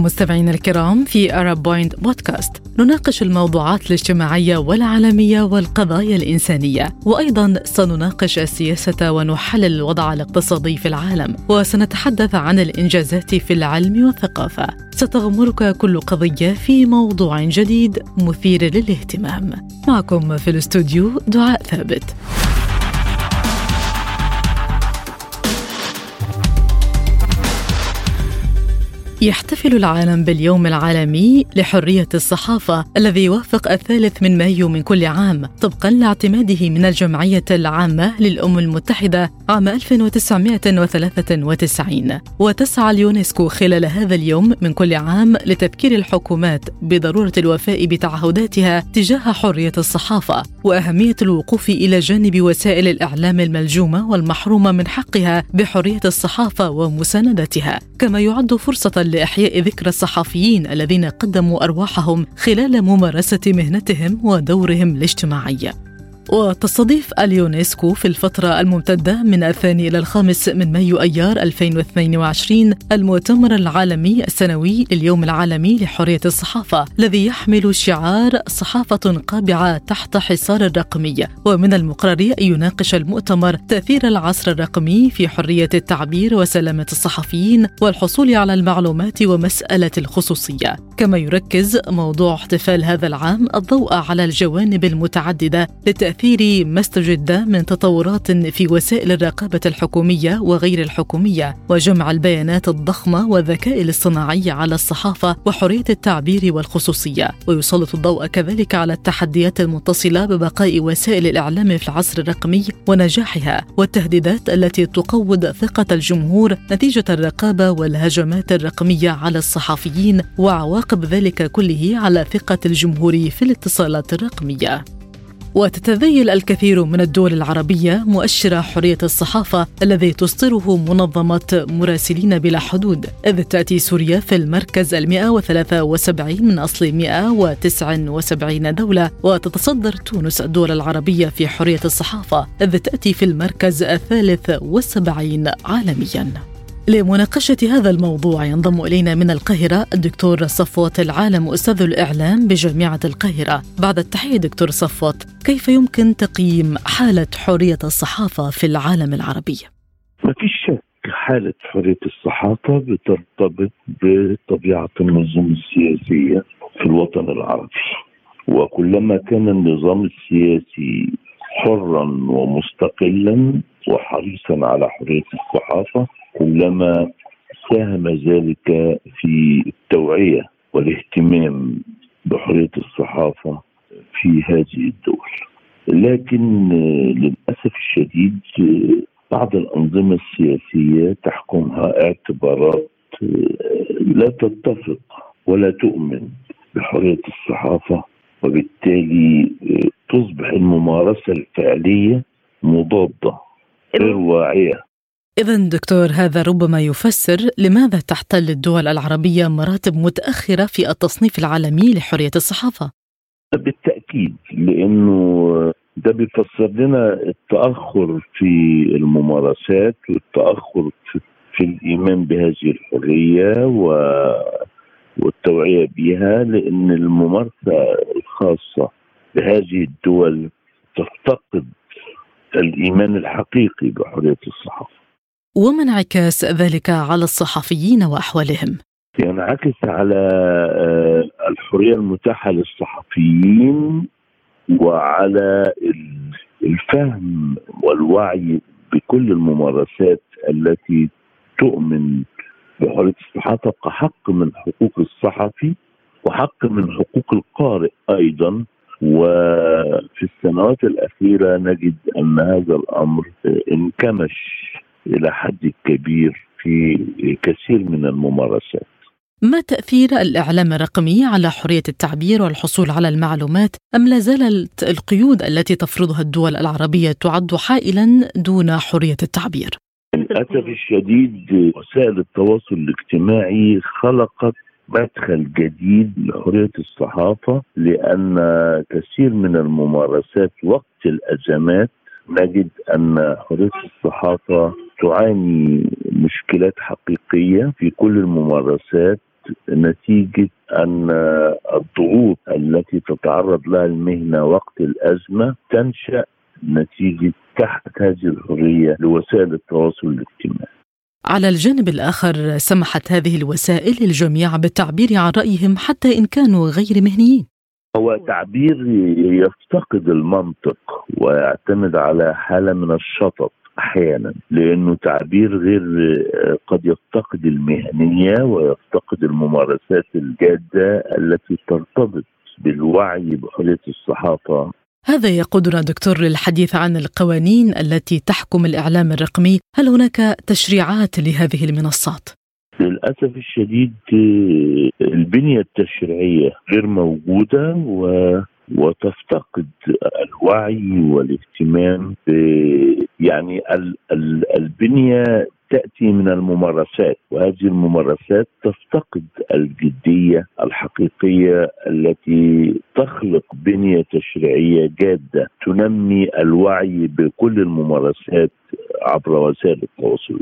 مستمعينا الكرام في أرب بوينت بودكاست نناقش الموضوعات الاجتماعية والعالمية والقضايا الإنسانية. وأيضا سنناقش السياسة ونحلل الوضع الاقتصادي في العالم. وسنتحدث عن الإنجازات في العلم والثقافة. ستغمرك كل قضية في موضوع جديد مثير للاهتمام. معكم في الاستوديو دعاء ثابت. يحتفل العالم باليوم العالمي لحرية الصحافة الذي يوافق الثالث من مايو من كل عام طبقا لاعتماده من الجمعية العامة للأمم المتحدة عام 1993 وتسعى اليونسكو خلال هذا اليوم من كل عام لتذكير الحكومات بضرورة الوفاء بتعهداتها تجاه حرية الصحافة وأهمية الوقوف إلى جانب وسائل الإعلام الملجومة والمحرومة من حقها بحرية الصحافة ومساندتها. كما يعد فرصة لإحياء ذكرى الصحفيين الذين قدموا أرواحهم خلال ممارسة مهنتهم ودورهم الاجتماعي. وتستضيف اليونسكو في الفترة الممتدة من الثاني إلى الخامس من مايو أيار 2022 المؤتمر العالمي السنوي لليوم العالمي لحرية الصحافة الذي يحمل شعار صحافة قابعة تحت حصار الرقمي. ومن المقرر أن يناقش المؤتمر تأثير العصر الرقمي في حرية التعبير وسلامة الصحفيين والحصول على المعلومات ومسألة الخصوصية. كما يركز موضوع احتفال هذا العام الضوء على الجوانب المتعددة لتأثير تأثير ما استجد من تطورات في وسائل الرقابة الحكومية وغير الحكومية وجمع البيانات الضخمة والذكاء الاصطناعي على الصحافة وحرية التعبير والخصوصية. ويسلط الضوء كذلك على التحديات المتصلة ببقاء وسائل الإعلام في العصر الرقمي ونجاحها والتهديدات التي تقوض ثقة الجمهور نتيجة الرقابة والهجمات الرقمية على الصحفيين وعواقب ذلك كله على ثقة الجمهور في الاتصالات الرقمية. وتتذيل الكثير من الدول العربية مؤشر حرية الصحافة الذي تصدره منظمة مراسلين بلا حدود إذ تأتي سوريا في المركز المئة وثلاثة وسبعين من أصل مئة وتسع وسبعين دولة وتتصدر تونس الدول العربية في حرية الصحافة إذ تأتي في المركز الثالث والسبعين عالمياً. لمناقشة هذا الموضوع ينضم إلينا من القاهرة الدكتور صفوت العالم أستاذ الإعلام بجامعة القاهرة بعد التحية دكتور صفوت كيف يمكن تقييم حالة حرية الصحافة في العالم العربي؟ ما فيش شك حالة حرية الصحافة بترتبط بطبيعة النظم السياسية في الوطن العربي وكلما كان النظام السياسي حرا ومستقلا وحريصا على حرية الصحافة كلما ساهم ذلك في التوعية والاهتمام بحرية الصحافة في هذه الدول. لكن للأسف الشديد بعض الأنظمة السياسية تحكمها اعتبارات لا تتفق ولا تؤمن بحرية الصحافة وبالتالي تصبح الممارسة الفعلية مضادة غير واعية إذا دكتور هذا ربما يفسر لماذا تحتل الدول العربية مراتب متأخرة في التصنيف العالمي لحرية الصحافة؟ بالتأكيد لأنه ده بيفسر لنا التأخر في الممارسات والتأخر في, في الإيمان بهذه الحرية و والتوعية بها لأن الممارسة الخاصة بهذه الدول تفتقد الإيمان الحقيقي بحرية الصحافة وما انعكاس ذلك على الصحفيين وأحوالهم؟ ينعكس على آه، الحرية المتاحة للصحفيين وعلى الفهم والوعي بكل الممارسات التي تؤمن بحريه الصحافه كحق من حقوق الصحفي وحق من حقوق القارئ أيضا وفي السنوات الأخيرة نجد أن هذا الأمر انكمش إلى حد كبير في كثير من الممارسات. ما تأثير الإعلام الرقمي على حرية التعبير والحصول على المعلومات أم لا زالت القيود التي تفرضها الدول العربية تعد حائلا دون حرية التعبير؟ للأسف الشديد وسائل التواصل الاجتماعي خلقت مدخل جديد لحرية الصحافة لأن كثير من الممارسات وقت الأزمات نجد أن حرية الصحافة تعاني مشكلات حقيقية في كل الممارسات نتيجة أن الضغوط التي تتعرض لها المهنة وقت الأزمة تنشأ نتيجة تحت هذه الحرية لوسائل التواصل الاجتماعي. على الجانب الآخر سمحت هذه الوسائل للجميع بالتعبير عن رأيهم حتى إن كانوا غير مهنيين. هو تعبير يفتقد المنطق ويعتمد على حالة من الشطط أحيانا لأنه تعبير غير قد يفتقد المهنية ويفتقد الممارسات الجادة التي ترتبط بالوعي بحريه الصحافة هذا يقودنا دكتور للحديث عن القوانين التي تحكم الإعلام الرقمي، هل هناك تشريعات لهذه المنصات؟ للأسف الشديد البنية التشريعية غير موجودة و وتفتقد الوعي والاهتمام يعني ال ال البنية تأتي من الممارسات وهذه الممارسات تفتقد الجدية الحقيقية التي تخلق بنية تشريعية جادة تنمي الوعي بكل الممارسات عبر وسائل التواصل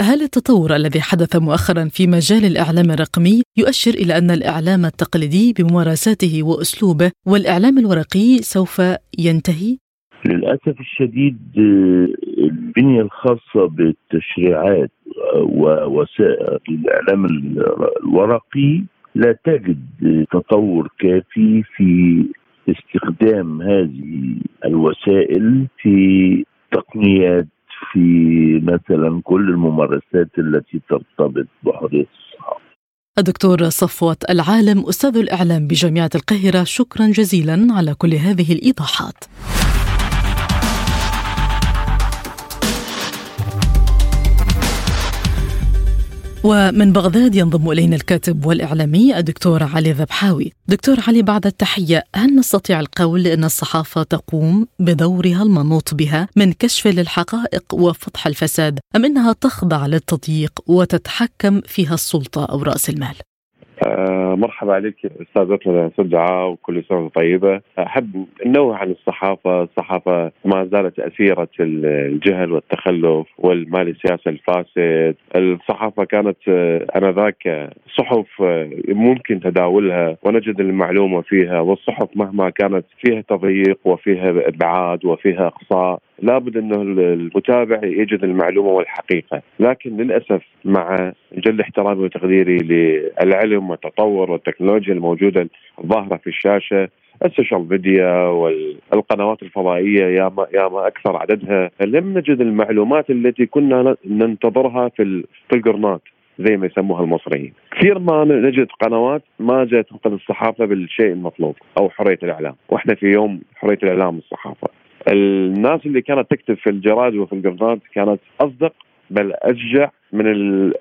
هل التطور الذي حدث مؤخرا في مجال الإعلام الرقمي يؤشر إلى أن الإعلام التقليدي بممارساته وأسلوبه والإعلام الورقي سوف ينتهي؟ للأسف الشديد البنية الخاصة بالتشريعات ووسائل الإعلام الورقي لا تجد تطور كافي في استخدام هذه الوسائل في تقنيات في مثلا كل الممارسات التي ترتبط بحريه الصحافه. الدكتور صفوت العالم أستاذ الإعلام بجامعة القاهرة شكرا جزيلا على كل هذه الإيضاحات. ومن بغداد ينضم إلينا الكاتب والإعلامي الدكتور علي ذبحاوي. دكتور علي بعد التحية، هل نستطيع القول أن الصحافة تقوم بدورها المنوط بها من كشف للحقائق وفضح الفساد، أم إنها تخضع للتضييق وتتحكم فيها السلطة أو رأس المال؟ آه مرحبا عليك أستاذتنا سجعة وكل سنة طيبة. أحب انوه عن الصحافة، الصحافة ما زالت اسيره الجهل والتخلف والمال السياسي الفاسد، الصحافة كانت آه، آنذاك صحف آه، ممكن تداولها ونجد المعلومة فيها والصحف مهما كانت فيها تضييق وفيها إبعاد وفيها إقصاء. لابد أنه المتابع يجد المعلومة والحقيقة، لكن للأسف مع جل احترامي وتقديري للعلم والتطور والتكنولوجيا الموجودة الظاهرة في الشاشة السوشيال ميديا والقنوات الفضائية يا ما يا ما أكثر عددها لم نجد المعلومات التي كنا ننتظرها في في القرنات زي ما يسموها المصريين. كثير ما نجد قنوات ما جاءت تنقذ الصحافة بالشيء المطلوب أو حرية الإعلام. وإحنا في يوم حرية الإعلام والصحافة. الناس اللي كانت تكتب في الجرائد وفي القرنات كانت أصدق بل أشجع من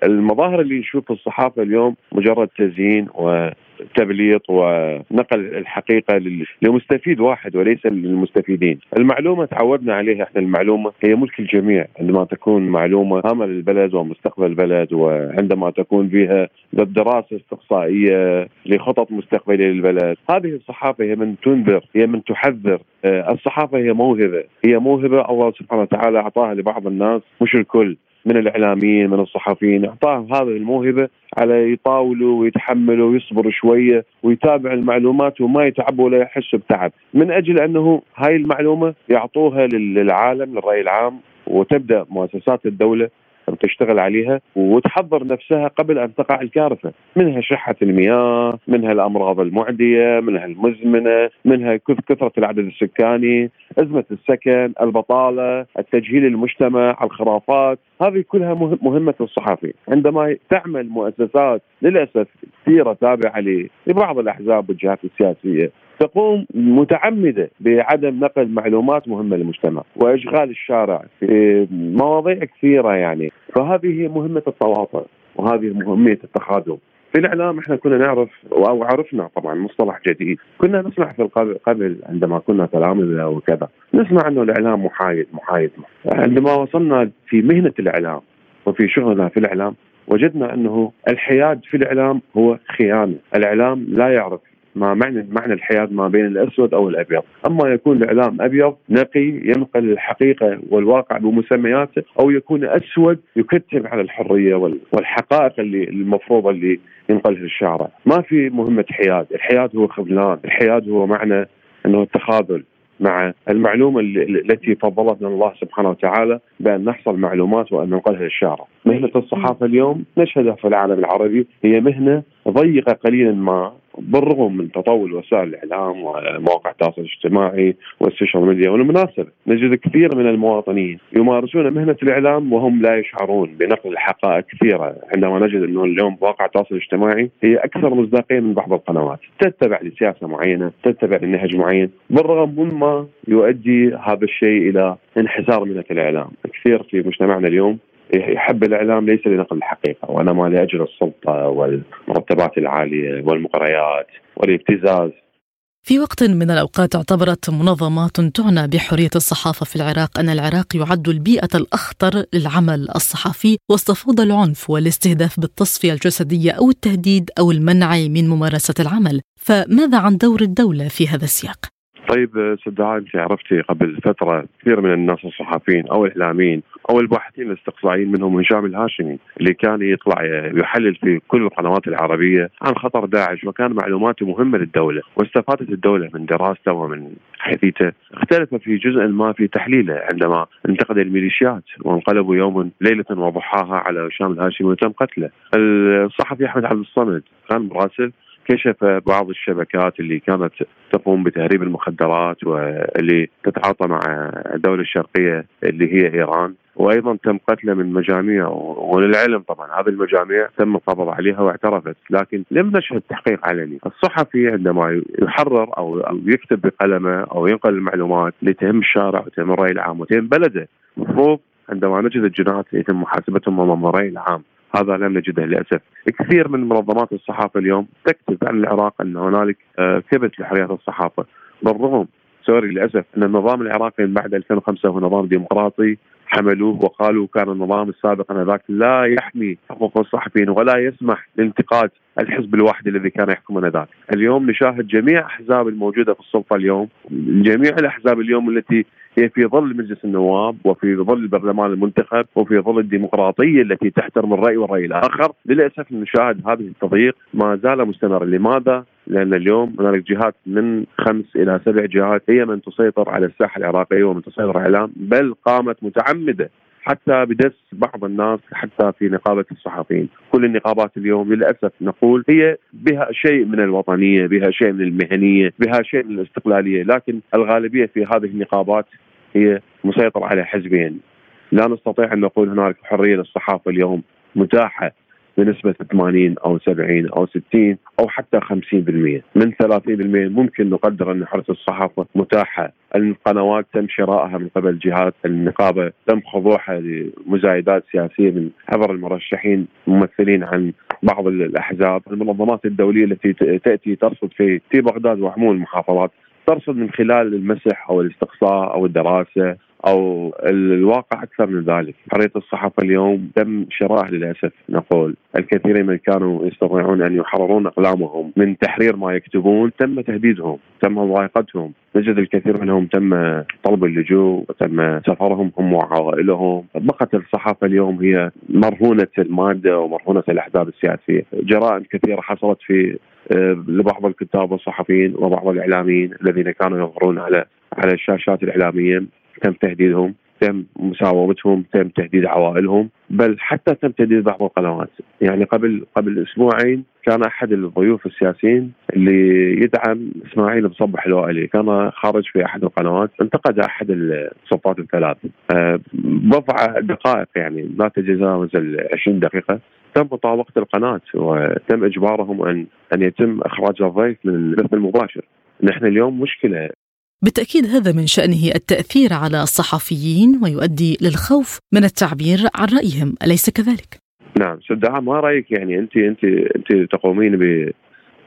المظاهر اللي نشوف الصحافة اليوم مجرد تزيين وتبليط ونقل الحقيقة لمستفيد واحد وليس للمستفيدين. المعلومة تعودنا عليها إحنا المعلومة هي ملك الجميع عندما تكون معلومة هامه للبلد ومستقبل البلد وعندما تكون فيها دراسة استقصائية لخطط مستقبلية للبلد، هذه الصحافة هي من تنذر، هي من تحذر، آه، الصحافة هي موهبة، هي موهبة الله سبحانه وتعالى أعطاها لبعض الناس مش الكل، من الإعلاميين من الصحفيين أعطاهم هذه الموهبة على يطاولوا ويتحملوا ويصبروا شوية ويتابع المعلومات وما يتعب ولا يحس بتعب. من أجل أنه هاي المعلومة يعطوها للعالم للرأي العام وتبدأ مؤسسات الدولة تشتغل عليها وتحضر نفسها قبل أن تقع الكارثة، منها شحة المياه، منها الأمراض المعدية، منها المزمنة، منها كثرة العدد السكاني، أزمة السكن، البطالة، التجهيل المجتمع، الخرافات، هذه كلها مهمة الصحفي، عندما تعمل مؤسسات للأسف كثيرة تابعة لبعض الأحزاب والجهات السياسية تقوم متعمدة بعدم نقل معلومات مهمة للمجتمع وإشغال الشارع في مواضيع كثيرة يعني. فهذه هي مهمة التواطؤ وهذه مهمه التخاذل. في الإعلام إحنا كنا نعرف أو عرفنا طبعا مصطلح جديد، كنا نسمع في قبل عندما كنا تلامذه وكذا، نسمع إنه الإعلام محايد محايد. عندما وصلنا في مهنة الإعلام وفي شغلنا في الإعلام وجدنا إنه الحياد في الإعلام هو خيانة، الإعلام لا يعرف ما معنى معنى الحياد ما بين الأسود أو الأبيض، أما يكون الإعلام أبيض نقي ينقل الحقيقة والواقع بمسمياته أو يكون أسود يكتب على الحرية والحقائق اللي المفروضه اللي ينقلها الشارع، ما في مهمة حياد، الحياد هو خذلان، الحياد هو معنى إنه التخاذل، مع المعلومة التي فضلتنا الله سبحانه وتعالى بأن نحصل معلومات وأن ننقلها للشارع. مهنة الصحافة اليوم نشهدها في العالم العربي هي مهنة ضيقة قليلا ما بالرغم من تطور وسائل الإعلام ومواقع التواصل الاجتماعي وال social media والمناسبة نجد كثير من المواطنين يمارسون مهنة الإعلام وهم لا يشعرون بنقل الحقائق كثيرة. عندما نجد أنه اليوم مواقع التواصل الاجتماعي هي أكثر مصداقيه من بعض القنوات تتبع لسياسة معينة تتبع لنهج معين بالرغم مما يؤدي هذا الشيء إلى انحسار مهنة الإعلام. كثير في مجتمعنا اليوم يحب الإعلام ليس لنقل الحقيقة وإنما لأجل السلطة والمرتبات العالية والمغريات والابتزاز في وقت من الأوقات اعتبرت منظمات تعنى بحرية الصحافة في العراق أن العراق يعد البيئة الأخطر للعمل الصحفي فوضى العنف والاستهداف بالتصفية الجسدية أو التهديد أو المنع من ممارسة العمل فماذا عن دور الدولة في هذا السياق؟ طيب سدعاء انت عرفتي قبل فترة كثير من الناس الصحفيين أو الإعلاميين أو الباحثين الاستقصائيين منهم هشام الهاشمي اللي كان يطلع يحلل في كل القنوات العربية عن خطر داعش وكان معلوماته مهمة للدولة واستفادت الدولة من دراسته ومن حديثه اختلف في جزء ما في تحليله عندما انتقد الميليشيات وانقلبوا يوما ليلة وضحاها على هشام الهاشمي وتم قتله. الصحفي أحمد عبد الصمد كان مراسل كشف بعض الشبكات اللي كانت تقوم بتهريب المخدرات واللي تتعاطى مع الدولة الشرقية اللي هي إيران. وأيضا تم قتله من مجاميع وللعلم طبعا هذه المجاميع تم القبض عليها واعترفت. لكن لم نشهد تحقيق علني. الصحفي عندما يحرر أو يكتب بقلمه أو ينقل المعلومات لتهم الشارع وتهم الراي العام وتهم بلده المفروض عندما نجد الجنات يتم محاسبتهم امام الراي العام. هذا لم نجده للأسف. كثير من منظمات الصحافة اليوم تكتب عن العراق أن هنالك آه، كبت لحريات الصحافة بالرغم سوري للأسف أن النظام العراقي من بعد 2005 هو نظام ديمقراطي حملوه وقالوا كان النظام السابق انذاك لا يحمي حقوق الصحفيين ولا يسمح لانتقاد الحزب الواحد الذي كان يحكم انذاك. اليوم نشاهد جميع أحزاب الموجودة في السلطه اليوم، جميع الأحزاب اليوم التي هي في ظل مجلس النواب وفي ظل البرلمان المنتخب وفي ظل الديمقراطية التي تحترم الرأي والرأي الآخر، للأسف نشاهد هذه التضييق ما زال مستمر، لماذا؟ لأن اليوم هنالك جهات من خمس إلى سبع جهات هي من تسيطر على الساحة العراقية ومن تسيطر على الإعلام، بل قامت متعمدة حتى بدس بعض الناس حتى في نقابة الصحفيين، كل النقابات اليوم للأسف نقول هي بها شيء من الوطنية، بها شيء من المهنية، بها شيء من الاستقلالية، لكن الغالبية في هذه النقابات هي مسيطرة على حزبين. لا نستطيع أن نقول هناك حرية للصحافة اليوم متاحة بنسبة 80 أو 70 أو 60 أو حتى 50% من 30% ممكن نقدر أن حرية الصحافة متاحة. القنوات تم شرائها من قبل جهات النقابة تم خضوعها لمزايدات سياسية من عبر المرشحين ممثلين عن بعض الأحزاب. المنظمات الدولية التي تأتي ترصد في في بغداد وعموم المحافظات ترصد من خلال المسح أو الاستقصاء أو الدراسة؟ أو الواقع أكثر من ذلك، حرية الصحافة اليوم تم شرائها للأسف نقول، الكثيرين من كانوا يستطيعون أن يحررون أقلامهم من تحرير ما يكتبون تم تهديدهم، تم مضايقتهم، نجد الكثير منهم تم طلب اللجوء وتم سفرهم هم وعوائلهم، بقت الصحافة اليوم هي مرهونة المادة ومرهونة الاحزاب السياسية، جرائم كثيرة حصلت في آه، لبعض الكتاب والصحفيين وبعض الإعلاميين الذين كانوا يظهرون على على الشاشات الإعلامية. تم تهديدهم تم مساومتهم تم تهديد عوائلهم بل حتى تم تهديد بعض القنوات. يعني قبل قبل أسبوعين كان أحد الضيوف السياسيين اللي يدعم إسماعيل مصبح الوائلي. كان خارج في أحد القنوات انتقد أحد السلطات الثلاث بضع دقائق يعني لا تتجاوز ال 20 دقيقة. تم مطابقة القناة وتم إجبارهم أن أن يتم إخراج الضيف من البث المباشر. نحن اليوم مشكلة بالتأكيد هذا من شأنه التأثير على الصحفيين ويؤدي للخوف من التعبير عن رأيهم أليس كذلك؟ نعم سدعاء ما رأيك يعني؟ أنت أنت أنت تقومين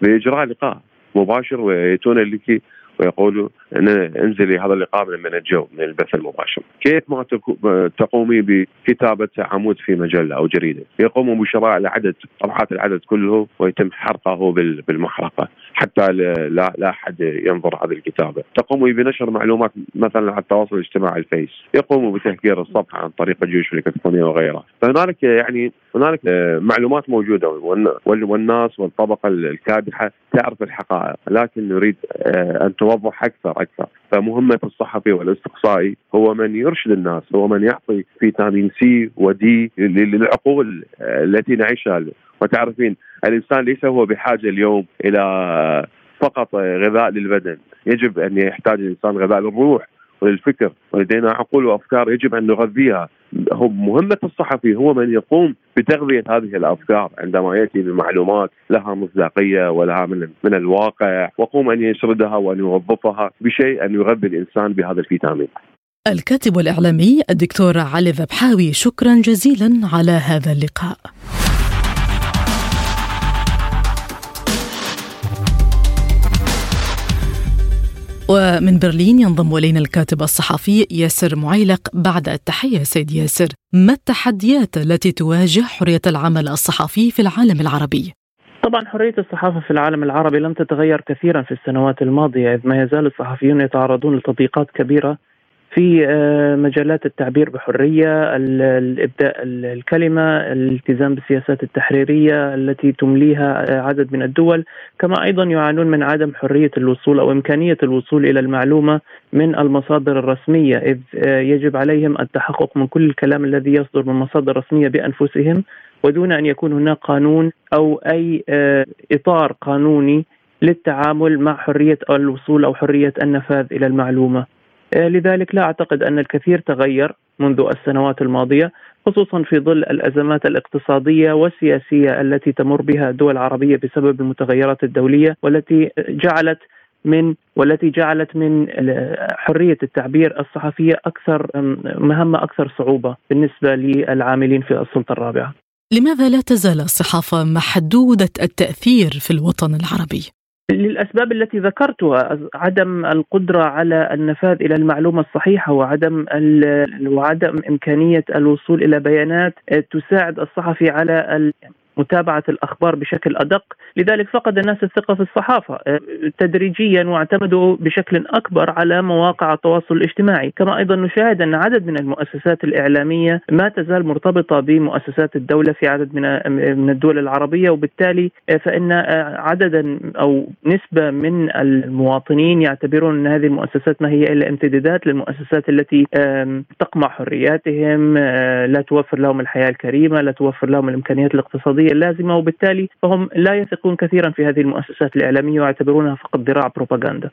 بإجراء لقاء مباشر ويأتون لك ويقولوا انزلي هذا اللقاء من الجو من البث المباشر. كيف ما تقومي بكتابة عمود في مجلة أو جريدة؟ يقوموا بشراء العدد طبعات العدد كله ويتم حرقه بالمحرقة حتى لا لا أحد ينظر هذه الكتابة، تقوم بنشر معلومات مثلا على التواصل الاجتماعي الفيس، يقوم بتهكير الصفحة عن طريق الجيوش الإلكترونية وغيرها، فهنالك يعني هنالك معلومات موجودة والناس والطبقة الكادحة تعرف الحقائق، لكن نريد آه، ان توضح أكثر أكثر، فمهمه الصحفي والاستقصائي هو من يرشد الناس، هو من يعطي فيتامين C و D للعقول التي نعيشها. وتعرفين الإنسان ليس هو بحاجة اليوم إلى فقط غذاء للبدن. يجب أن يحتاج الإنسان غذاء للروح. وللفكر ولدينا عقول وأفكار يجب أن نغذيها هو مهمة الصحفي هو من يقوم بتغذية هذه الأفكار عندما يأتي بمعلومات لها مصداقية ولها من من الواقع وقوم أن يسردها وأن يوظفها بشيء أن يغذي الإنسان بهذا الفيتامين. الكاتب والاعلامي الدكتور علي ذبحاوي شكرا جزيلا على هذا اللقاء. ومن برلين ينضم إلينا الكاتب الصحفي ياسر معيلق. بعد التحية سيد ياسر ما التحديات التي تواجه حرية العمل الصحفي في العالم العربي؟ طبعا حرية الصحافة في العالم العربي لم تتغير كثيرا في السنوات الماضية إذ ما يزال الصحفيون يتعرضون لتضييقات كبيرة في آه، مجالات التعبير بحرية، الإبداء الكلمة، الالتزام بالسياسات التحريرية التي تمليها آه، عدد من الدول، كما أيضا يعانون من عدم حرية الوصول أو إمكانية الوصول إلى المعلومة من المصادر الرسمية، إذ آه، يجب عليهم التحقق من كل الكلام الذي يصدر من مصادر رسمية بأنفسهم ودون أن يكون هناك قانون أو أي إطار قانوني للتعامل مع حرية الوصول أو حرية النفاذ إلى المعلومة. آه، لذلك لا أعتقد أن الكثير تغير منذ السنوات الماضية خصوصا في ظل الأزمات الاقتصادية والسياسية التي تمر بها الدول العربية بسبب المتغيرات الدولية والتي جعلت من والتي جعلت من حرية التعبير الصحفية أكثر مهمة أكثر صعوبة بالنسبة للعاملين في السلطة الرابعة. لماذا لا تزال الصحافة محدودة التأثير في الوطن العربي؟ للأسباب التي ذكرتها عدم القدرة على النفاذ إلى المعلومة الصحيحة وعدم وعدم إمكانية الوصول إلى بيانات تساعد الصحفي على متابعة الأخبار بشكل أدق. لذلك فقد الناس الثقة في الصحافة آه، تدريجيا واعتمدوا بشكل أكبر على مواقع التواصل الاجتماعي. كما أيضا نشاهد أن عدد من المؤسسات الإعلامية ما تزال مرتبطة بمؤسسات الدولة في عدد من الدول العربية. وبالتالي آه، فإن آه، عددا أو نسبة من المواطنين يعتبرون أن هذه المؤسسات ما هي إلا امتدادات للمؤسسات التي تقمع حرياتهم لا توفر لهم الحياة الكريمة لا توفر لهم الإمكانيات الاقتصادية. القضية اللازمة وبالتالي فهم لا يثقون كثيرا في هذه المؤسسات الإعلامية ويعتبرونها فقط ذراع بروباغندا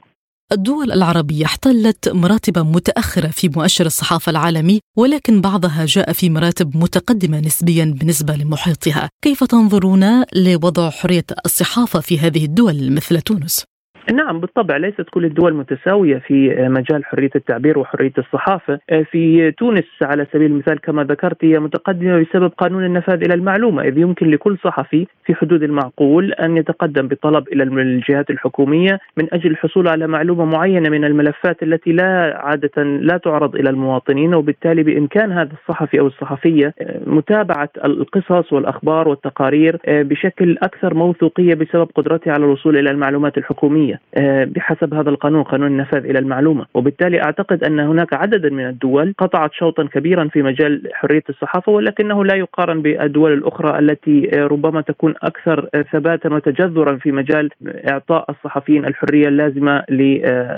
الدول العربية احتلت مراتب متأخرة في مؤشر الصحافة العالمي ولكن بعضها جاء في مراتب متقدمة نسبيا بالنسبة لمحيطها كيف تنظرون لوضع حرية الصحافة في هذه الدول مثل تونس؟ نعم بالطبع ليست كل الدول متساوية في مجال حرية التعبير وحرية الصحافة، في تونس على سبيل المثال كما ذكرت هي متقدمة بسبب قانون النفاذ إلى المعلومة، إذ يمكن لكل صحفي في حدود المعقول أن يتقدم بطلب إلى الجهات الحكومية من أجل الحصول على معلومة معينة من الملفات التي لا عادة لا تعرض إلى المواطنين وبالتالي بإمكان هذا الصحفي أو الصحفية متابعة القصص والأخبار والتقارير بشكل أكثر موثوقية بسبب قدرته على الوصول إلى المعلومات الحكومية. آه، بحسب هذا القانون قانون النفاذ إلى المعلومة. وبالتالي أعتقد أن هناك عددا من الدول قطعت شوطا كبيرا في مجال حرية الصحافة ولكنه لا يقارن بالدول الأخرى التي آه، ربما تكون أكثر آه، ثباتا وتجذرا في مجال إعطاء الصحفيين الحرية اللازمة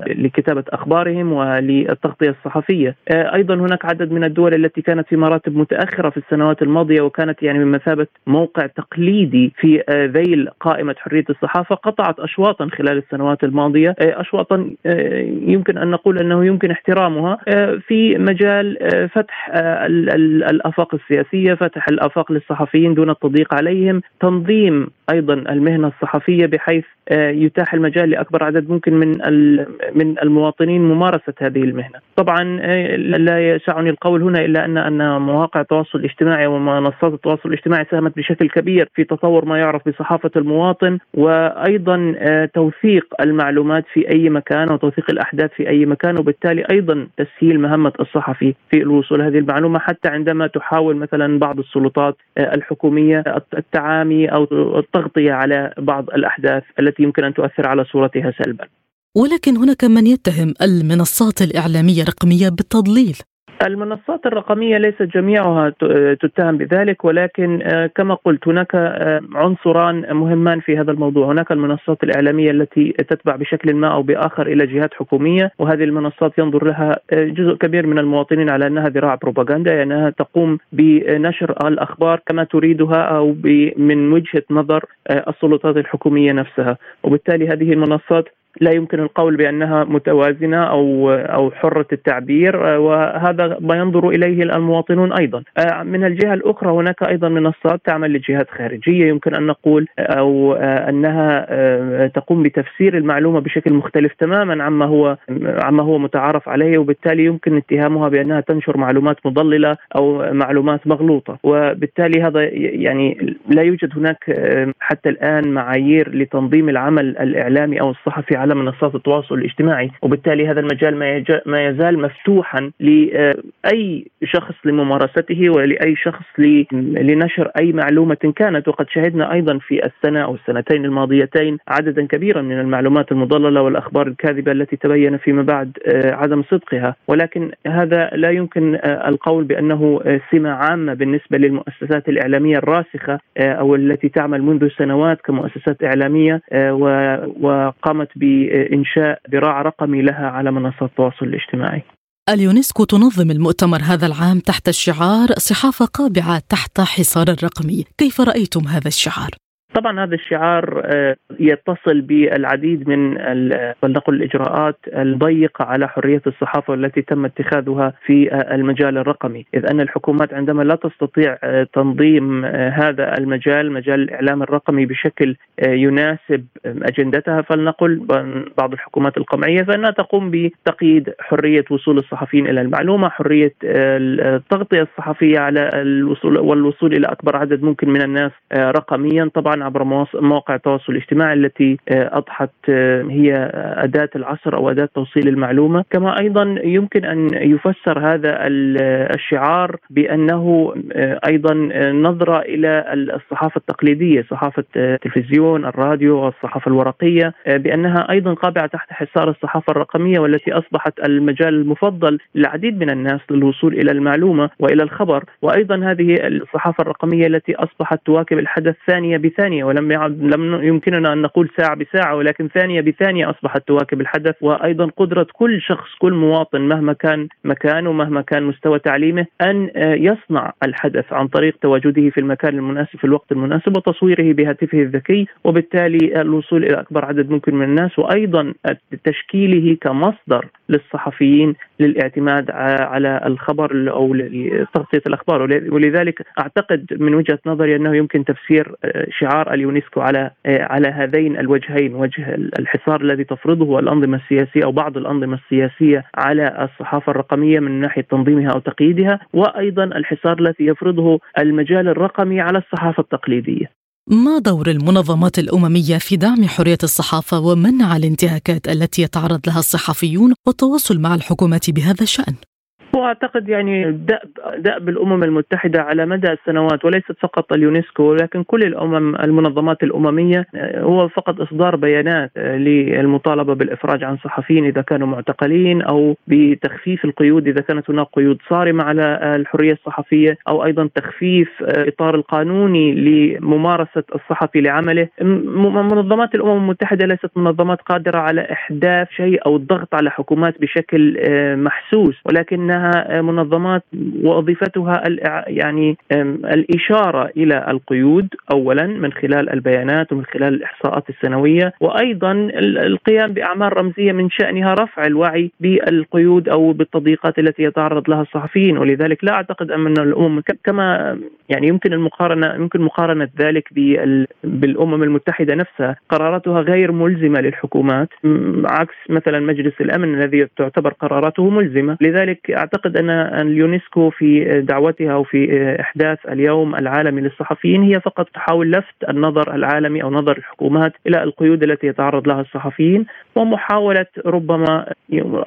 لكتابة أخبارهم وللتغطية الصحفية. أيضا هناك عدد من الدول التي كانت في مراتب متأخرة في السنوات الماضية وكانت يعني بمثابه موقع تقليدي في ذيل قائمة حرية الصحافة قطعت اشواطا خلال السنوات السنوات الماضية. آه، اشواطا آه، يمكن أن نقول أنه يمكن احترامها. آه، في مجال فتح الأفاق السياسية، فتح الأفاق للصحفيين دون التضييق عليهم، تنظيم أيضا المهنة الصحفية بحيث يتاح المجال لأكبر عدد ممكن من من المواطنين ممارسة هذه المهنة. طبعا لا يسعني القول هنا إلا أن أن مواقع التواصل الاجتماعي ومنصات التواصل الاجتماعي ساهمت بشكل كبير في تطور ما يعرف بصحافة المواطن. وأيضا توثيق المعلومات في أي مكان وتوثيق الأحداث في أي مكان وبالتالي أيضا تسهيل مهمة الصحفي في الوصول هذه المعلومة حتى عندما تحاول مثلا بعض السلطات الحكومية التعامي أو التغطية على بعض الأحداث التي يمكن أن تؤثر على صورتها سلبا. ولكن هناك من يتهم المنصات الإعلامية الرقمية بالتضليل المنصات الرقمية ليست جميعها تتهم بذلك ولكن آه، كما قلت هناك آه، عنصران مهمان في هذا الموضوع، هناك المنصات الإعلامية التي تتبع بشكل ما أو بآخر إلى جهات حكومية وهذه المنصات ينظر لها آه، جزء كبير من المواطنين على أنها ذراع بروباغندا يعني أنها تقوم بنشر الأخبار كما تريدها أو من وجهة نظر السلطات الحكومية نفسها، وبالتالي هذه المنصات لا يمكن القول بأنها متوازنة أو أو حرة التعبير وهذا ما ينظر إليه المواطنون أيضا. من الجهة الأخرى هناك أيضا منصات تعمل لجهات خارجية يمكن أن نقول أو أنها تقوم بتفسير المعلومة بشكل مختلف تماما عما هو عما هو متعارف عليه وبالتالي يمكن اتهامها بأنها تنشر معلومات مضللة أو معلومات مغلوطة وبالتالي هذا يعني لا يوجد هناك حتى الآن معايير لتنظيم العمل الإعلامي أو الصحفي على منصات التواصل الاجتماعي وبالتالي هذا المجال ما يزال مفتوحا لأي شخص لممارسته ولأي شخص لنشر أي معلومة كانت. وقد شهدنا أيضا في السنة أو السنتين الماضيتين عددا كبيرا من المعلومات المضللة والأخبار الكاذبة التي تبين فيما بعد آه، عدم صدقها. ولكن هذا لا يمكن آه، القول بأنه آه، سمة عامة بالنسبة للمؤسسات الإعلامية الراسخة أو التي تعمل منذ سنوات كمؤسسات إعلامية وقامت ب بإنشاء ذراع رقمي لها على منصات التواصل الاجتماعي اليونسكو تنظم المؤتمر هذا العام تحت الشعار صحافة قابعة تحت حصار الرقمي كيف رأيتم هذا الشعار؟ طبعا هذا الشعار آه، يتصل بالعديد من فلنقل الإجراءات الضيقة على حرية الصحافة والتي تم اتخاذها في آه، المجال الرقمي، إذ أن الحكومات عندما لا تستطيع آه، تنظيم هذا المجال مجال الإعلام الرقمي بشكل يناسب أجندتها فلنقل بعض الحكومات القمعية فإنها تقوم بتقييد حرية وصول الصحفيين إلى المعلومة، حرية التغطيه الصحفية على الوصول والوصول إلى أكبر عدد ممكن من الناس رقميا. طبعا عبر مواقع التواصل الاجتماعي التي آه، أضحت آه، هي أداة العصر أو أداة توصيل المعلومة، كما أيضا يمكن أن يفسر هذا الشعار بأنه آه، أيضا نظره إلى الصحافة التقليدية، صحافة التلفزيون، الراديو والصحافة الورقية بأنها أيضا قابعة تحت حصار الصحافة الرقمية والتي أصبحت المجال المفضل للعديد من الناس للوصول إلى المعلومة وإلى الخبر، وأيضا هذه الصحافة الرقمية التي أصبحت تواكب الحدث ثانية بثانية ثانية ولم يعد لم يمكننا أن نقول ساعة بساعة ولكن ثانية بثانية أصبحت تواكب الحدث وأيضا قدرة كل شخص كل مواطن مهما كان مكانه مهما كان مستوى تعليمه أن آه، يصنع الحدث عن طريق تواجده في المكان المناسب في الوقت المناسب وتصويره بهاتفه الذكي وبالتالي الوصول إلى أكبر عدد ممكن من الناس وأيضا تشكيله كمصدر للصحفيين للاعتماد على الخبر أو تغطية الأخبار. ولذلك أعتقد من وجهة نظري أنه يمكن تفسير آه، شعار اليونسكو على آه، على هذين الوجهين وجه الحصار الذي تفرضه الانظمه السياسية أو بعض الأنظمة السياسية على الصحافة الرقمية من ناحية تنظيمها أو تقييدها وأيضا الحصار الذي يفرضه المجال الرقمي على الصحافة التقليدية. ما دور المنظمات الأممية في دعم حرية الصحافة ومنع الانتهاكات التي يتعرض لها الصحفيون والتواصل مع الحكومات بهذا الشأن؟ وأعتقد يعني دأب دأب الأمم المتحدة على مدى السنوات وليست فقط اليونسكو ولكن كل الأمم المنظمات الأممية آه، هو فقط إصدار بيانات آه، للمطالبة بالإفراج عن صحفيين إذا كانوا معتقلين أو بتخفيف القيود إذا كانت هناك قيود صارمة على الحرية الصحفية أو أيضا تخفيف الاطار آه، القانوني لممارسة الصحفي لعمله. منظمات الأمم المتحدة ليست منظمات قادرة على إحداث شيء أو الضغط على حكومات بشكل محسوس ولكنها انها منظمات وظيفتها يعني الإشارة إلى القيود اولا من خلال البيانات ومن خلال الإحصاءات السنوية وأيضا القيام بأعمال رمزية من شأنها رفع الوعي بالقيود أو بالتضييقات التي يتعرض لها الصحفيين. ولذلك لا أعتقد أن الأمم كما يعني يمكن المقارنة يمكن مقارنة ذلك بالأمم المتحدة نفسها قراراتها غير ملزمة للحكومات عكس مثلا مجلس الأمن الذي تعتبر قراراته ملزمة. لذلك أعتقد أن اليونسكو في دعوتها وفي إحداث اليوم العالمي للصحفيين هي فقط تحاول لفت النظر العالمي أو نظر الحكومات إلى القيود التي يتعرض لها الصحفيين ومحاولة ربما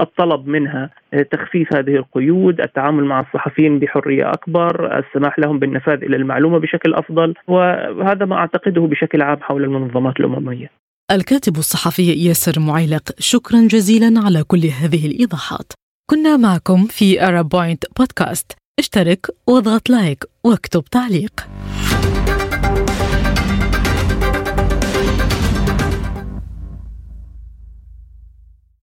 الطلب منها تخفيف هذه القيود، التعامل مع الصحفيين بحرية أكبر، السماح لهم بالنفاذ إلى المعلومة بشكل أفضل، وهذا ما أعتقده بشكل عام حول المنظمات الأممية. الكاتب الصحفي ياسر معيلق شكرا جزيلا على كل هذه الإيضاحات. كنا معكم في Arab Point Podcast اشترك واضغط like واكتب تعليق.